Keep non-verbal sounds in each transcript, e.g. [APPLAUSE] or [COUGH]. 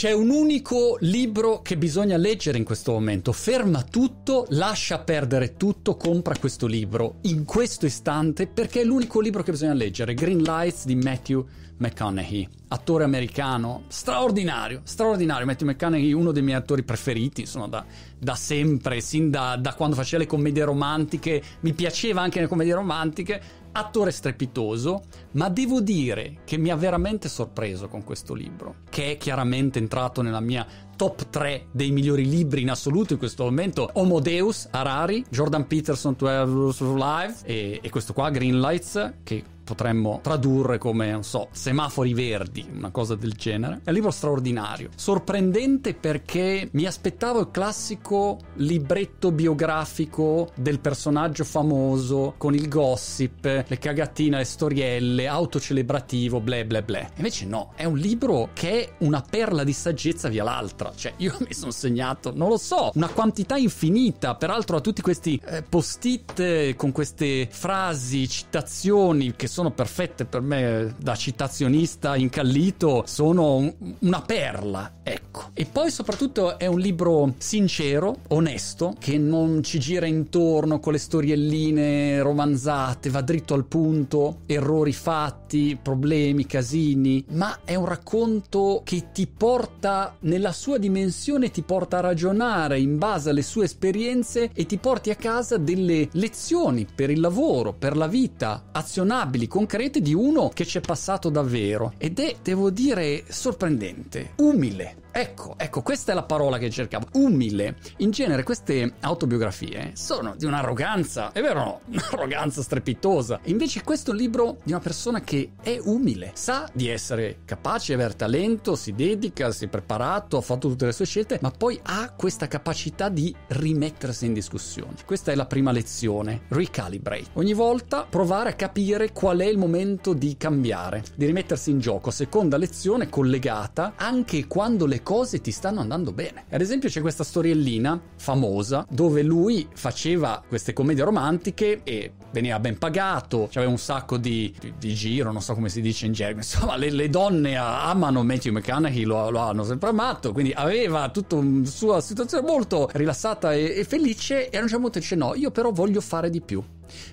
C'è un unico libro che bisogna leggere in questo momento. Ferma tutto, lascia perdere tutto, compra questo libro in questo istante perché è l'unico libro che bisogna leggere. Green Lights di Matthew McConaughey, attore americano straordinario, straordinario. Matthew McConaughey, uno dei miei attori preferiti, insomma, da, da sempre, sin da, da quando faceva le commedie romantiche. Mi piaceva anche le commedie romantiche attore strepitoso, ma devo dire che mi ha veramente sorpreso con questo libro, che è chiaramente entrato nella mia top 3 dei migliori libri in assoluto in questo momento. Homo Deus, Harari, Jordan Peterson, 12 Rules of Life e, e questo qua, Green Lights, che potremmo tradurre come, non so, semafori verdi, una cosa del genere. È un libro straordinario, sorprendente perché mi aspettavo il classico libretto biografico del personaggio famoso con il gossip, le cagatine, le storielle, autocelebrativo, bla bla bla. Invece no, è un libro che è una perla di saggezza via l'altra. Cioè, io [LAUGHS] mi sono segnato, non lo so, una quantità infinita, peraltro a tutti questi eh, post-it con queste frasi, citazioni che sono sono perfette per me da citazionista incallito, sono un, una perla, ecco. E poi soprattutto è un libro sincero, onesto, che non ci gira intorno con le storielline romanzate, va dritto al punto, errori fatti, problemi, casini, ma è un racconto che ti porta nella sua dimensione, ti porta a ragionare in base alle sue esperienze e ti porti a casa delle lezioni per il lavoro, per la vita, azionabili concrete di uno che ci è passato davvero ed è, devo dire, sorprendente, umile. Ecco, ecco, questa è la parola che cercavo. Umile. In genere queste autobiografie sono di un'arroganza, è vero no? [LAUGHS] Un'arroganza strepitosa. Invece questo è un libro di una persona che è umile, sa di essere capace, di aver talento, si dedica, si è preparato, ha fatto tutte le sue scelte, ma poi ha questa capacità di rimettersi in discussione. Questa è la prima lezione, recalibrate. Ogni volta provare a capire qual è il momento di cambiare, di rimettersi in gioco. Seconda lezione collegata anche quando le cose ti stanno andando bene. Ad esempio c'è questa storiellina famosa dove lui faceva queste commedie romantiche e veniva ben pagato, aveva un sacco di, di, di, giro, non so come si dice in gergo, [LAUGHS] insomma le, le donne amano Matthew McConaughey, lo, lo, hanno sempre amato, quindi aveva tutta una sua situazione molto rilassata e, e felice e a un certo punto dice no, io però voglio fare di più.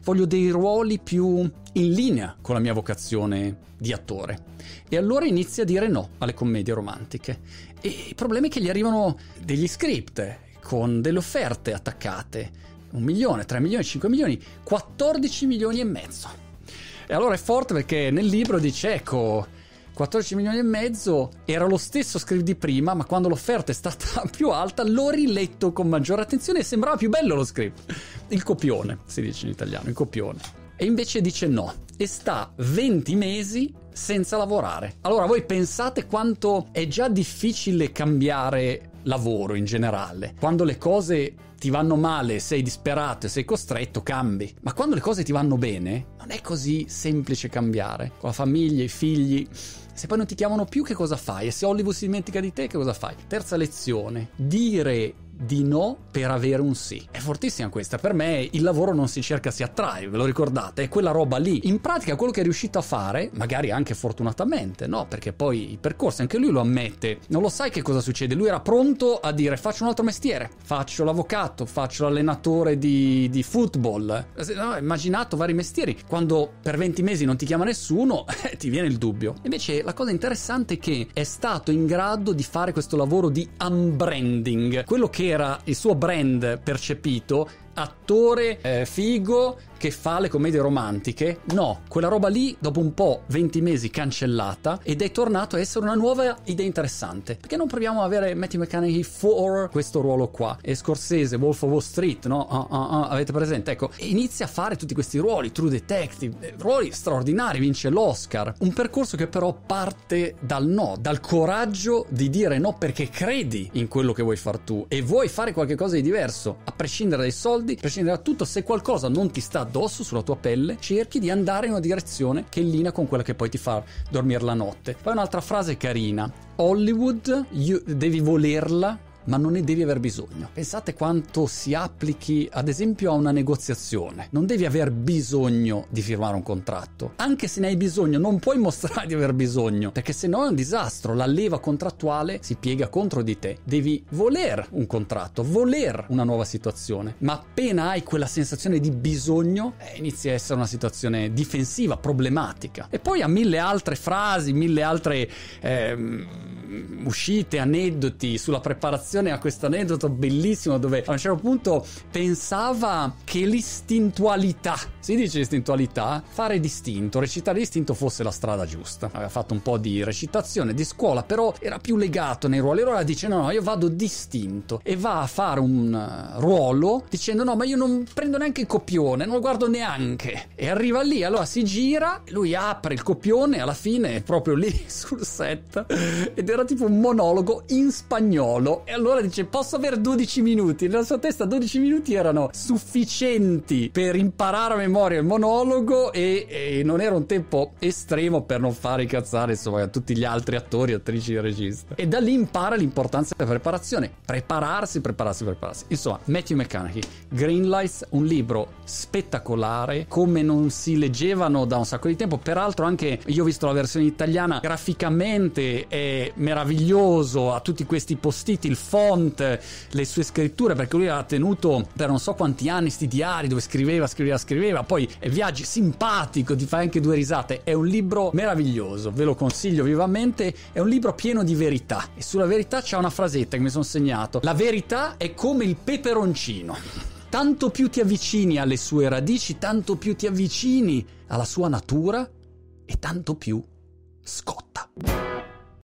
Voglio dei ruoli più in linea con la mia vocazione di attore. E allora inizia a dire no alle commedie romantiche. E il problema è che gli arrivano degli script con delle offerte attaccate. Un milione, 3 milioni, 5 milioni, 14 milioni e mezzo. E allora è forte perché nel libro dice ecco 14 milioni e mezzo era lo stesso script di prima, ma quando l'offerta è stata [LAUGHS] più alta l'ho riletto con maggiore attenzione e sembrava più bello lo script. Il copione, si dice in italiano, il copione. E invece dice no, e sta 20 mesi senza lavorare. Allora voi pensate quanto è già difficile cambiare lavoro in generale. Quando le cose ti vanno male, sei disperato e sei costretto, cambi. Ma quando le cose ti vanno bene, non è così semplice cambiare. Con la famiglia, i figli, se poi non ti chiamano più, che cosa fai? E se Hollywood si dimentica di te, che cosa fai? Terza lezione: dire di no per avere un sì. È fortissima questa. Per me il lavoro non si cerca, si attrae, ve lo ricordate? È quella roba lì. In pratica quello che è riuscito a fare, magari anche fortunatamente, no? Perché poi i percorsi, anche lui lo ammette. Non lo sai che cosa succede. Lui era pronto a dire faccio un altro mestiere, faccio l'avvocato, faccio l'allenatore di, di football. No, immaginato vari mestieri. Quando per 20 mesi non ti chiama nessuno, [LAUGHS] ti viene il dubbio. Invece la cosa interessante è che è stato in grado di fare questo lavoro di unbranding. Quello che era il suo brand percepito attore eh, figo che fa le commedie romantiche. No, quella roba lì dopo un po', 20 mesi cancellata ed è tornato a essere una nuova idea interessante. Perché non proviamo a avere Matthew McConaughey for questo ruolo qua? E Scorsese, Wolf of Wall Street, no? Uh, uh, uh, avete presente? Ecco, inizia a fare tutti questi ruoli, True Detective, eh, ruoli straordinari, vince l'Oscar. Un percorso che però parte dal no, dal coraggio di dire no perché credi in quello che vuoi far tu e vuoi fare qualcosa di diverso, a prescindere dai soldi soldi, prescindere da tutto, se qualcosa non ti sta addosso sulla tua pelle, cerchi di andare in una direzione che è in linea con quella che poi ti fa dormire la notte. Poi un'altra frase carina. Hollywood, you, devi volerla ma non ne devi aver bisogno. Pensate quanto si applichi ad esempio a una negoziazione. Non devi aver bisogno di firmare un contratto. Anche se ne hai bisogno, non puoi mostrare di aver bisogno, perché se no è un disastro. La leva contrattuale si piega contro di te. Devi voler un contratto, voler una nuova situazione, ma appena hai quella sensazione di bisogno, eh, inizia a essere una situazione difensiva, problematica. E poi ha mille altre frasi, mille altre eh, uscite, aneddoti sulla preparazione a questo aneddoto bellissimo dove a un certo punto pensava che l'istintualità, si dice istintualità, fare distinto, recitare distinto fosse la strada giusta. Aveva fatto un po' di recitazione di scuola, però era più legato nei ruoli. Allora dice no, no, io vado distinto e va a fare un eh, ruolo dicendo no, ma io non prendo neanche il copione, non lo guardo neanche. E arriva lì, allora si gira, lui apre il copione, alla fine proprio lì [LAUGHS] sul set ed era tipo un monologo in spagnolo e allora dice posso avere 12 minuti? Nella sua testa 12 minuti erano sufficienti per imparare a memoria il monologo e, e non era un tempo estremo per non fare incazzare insomma tutti gli altri attori attrici e regista e da lì impara l'importanza della preparazione. Prepararsi prepararsi prepararsi. Insomma Matthew McConaughey Green Lights un libro spettacolare come non si leggevano da un sacco di tempo. Peraltro anche io ho visto la versione italiana graficamente è meraviglioso, ha tutti questi post-it, il font, le sue scritture, perché lui ha tenuto per non so quanti anni sti diari dove scriveva, scriveva, scriveva, poi viaggi simpatico, ti fai anche due risate. È un libro meraviglioso, ve lo consiglio vivamente, è un libro pieno di verità e sulla verità c'è una frasetta che mi sono segnato. La verità è come il peperoncino. Tanto più ti avvicini alle sue radici, tanto più ti avvicini alla sua natura e tanto più scotta.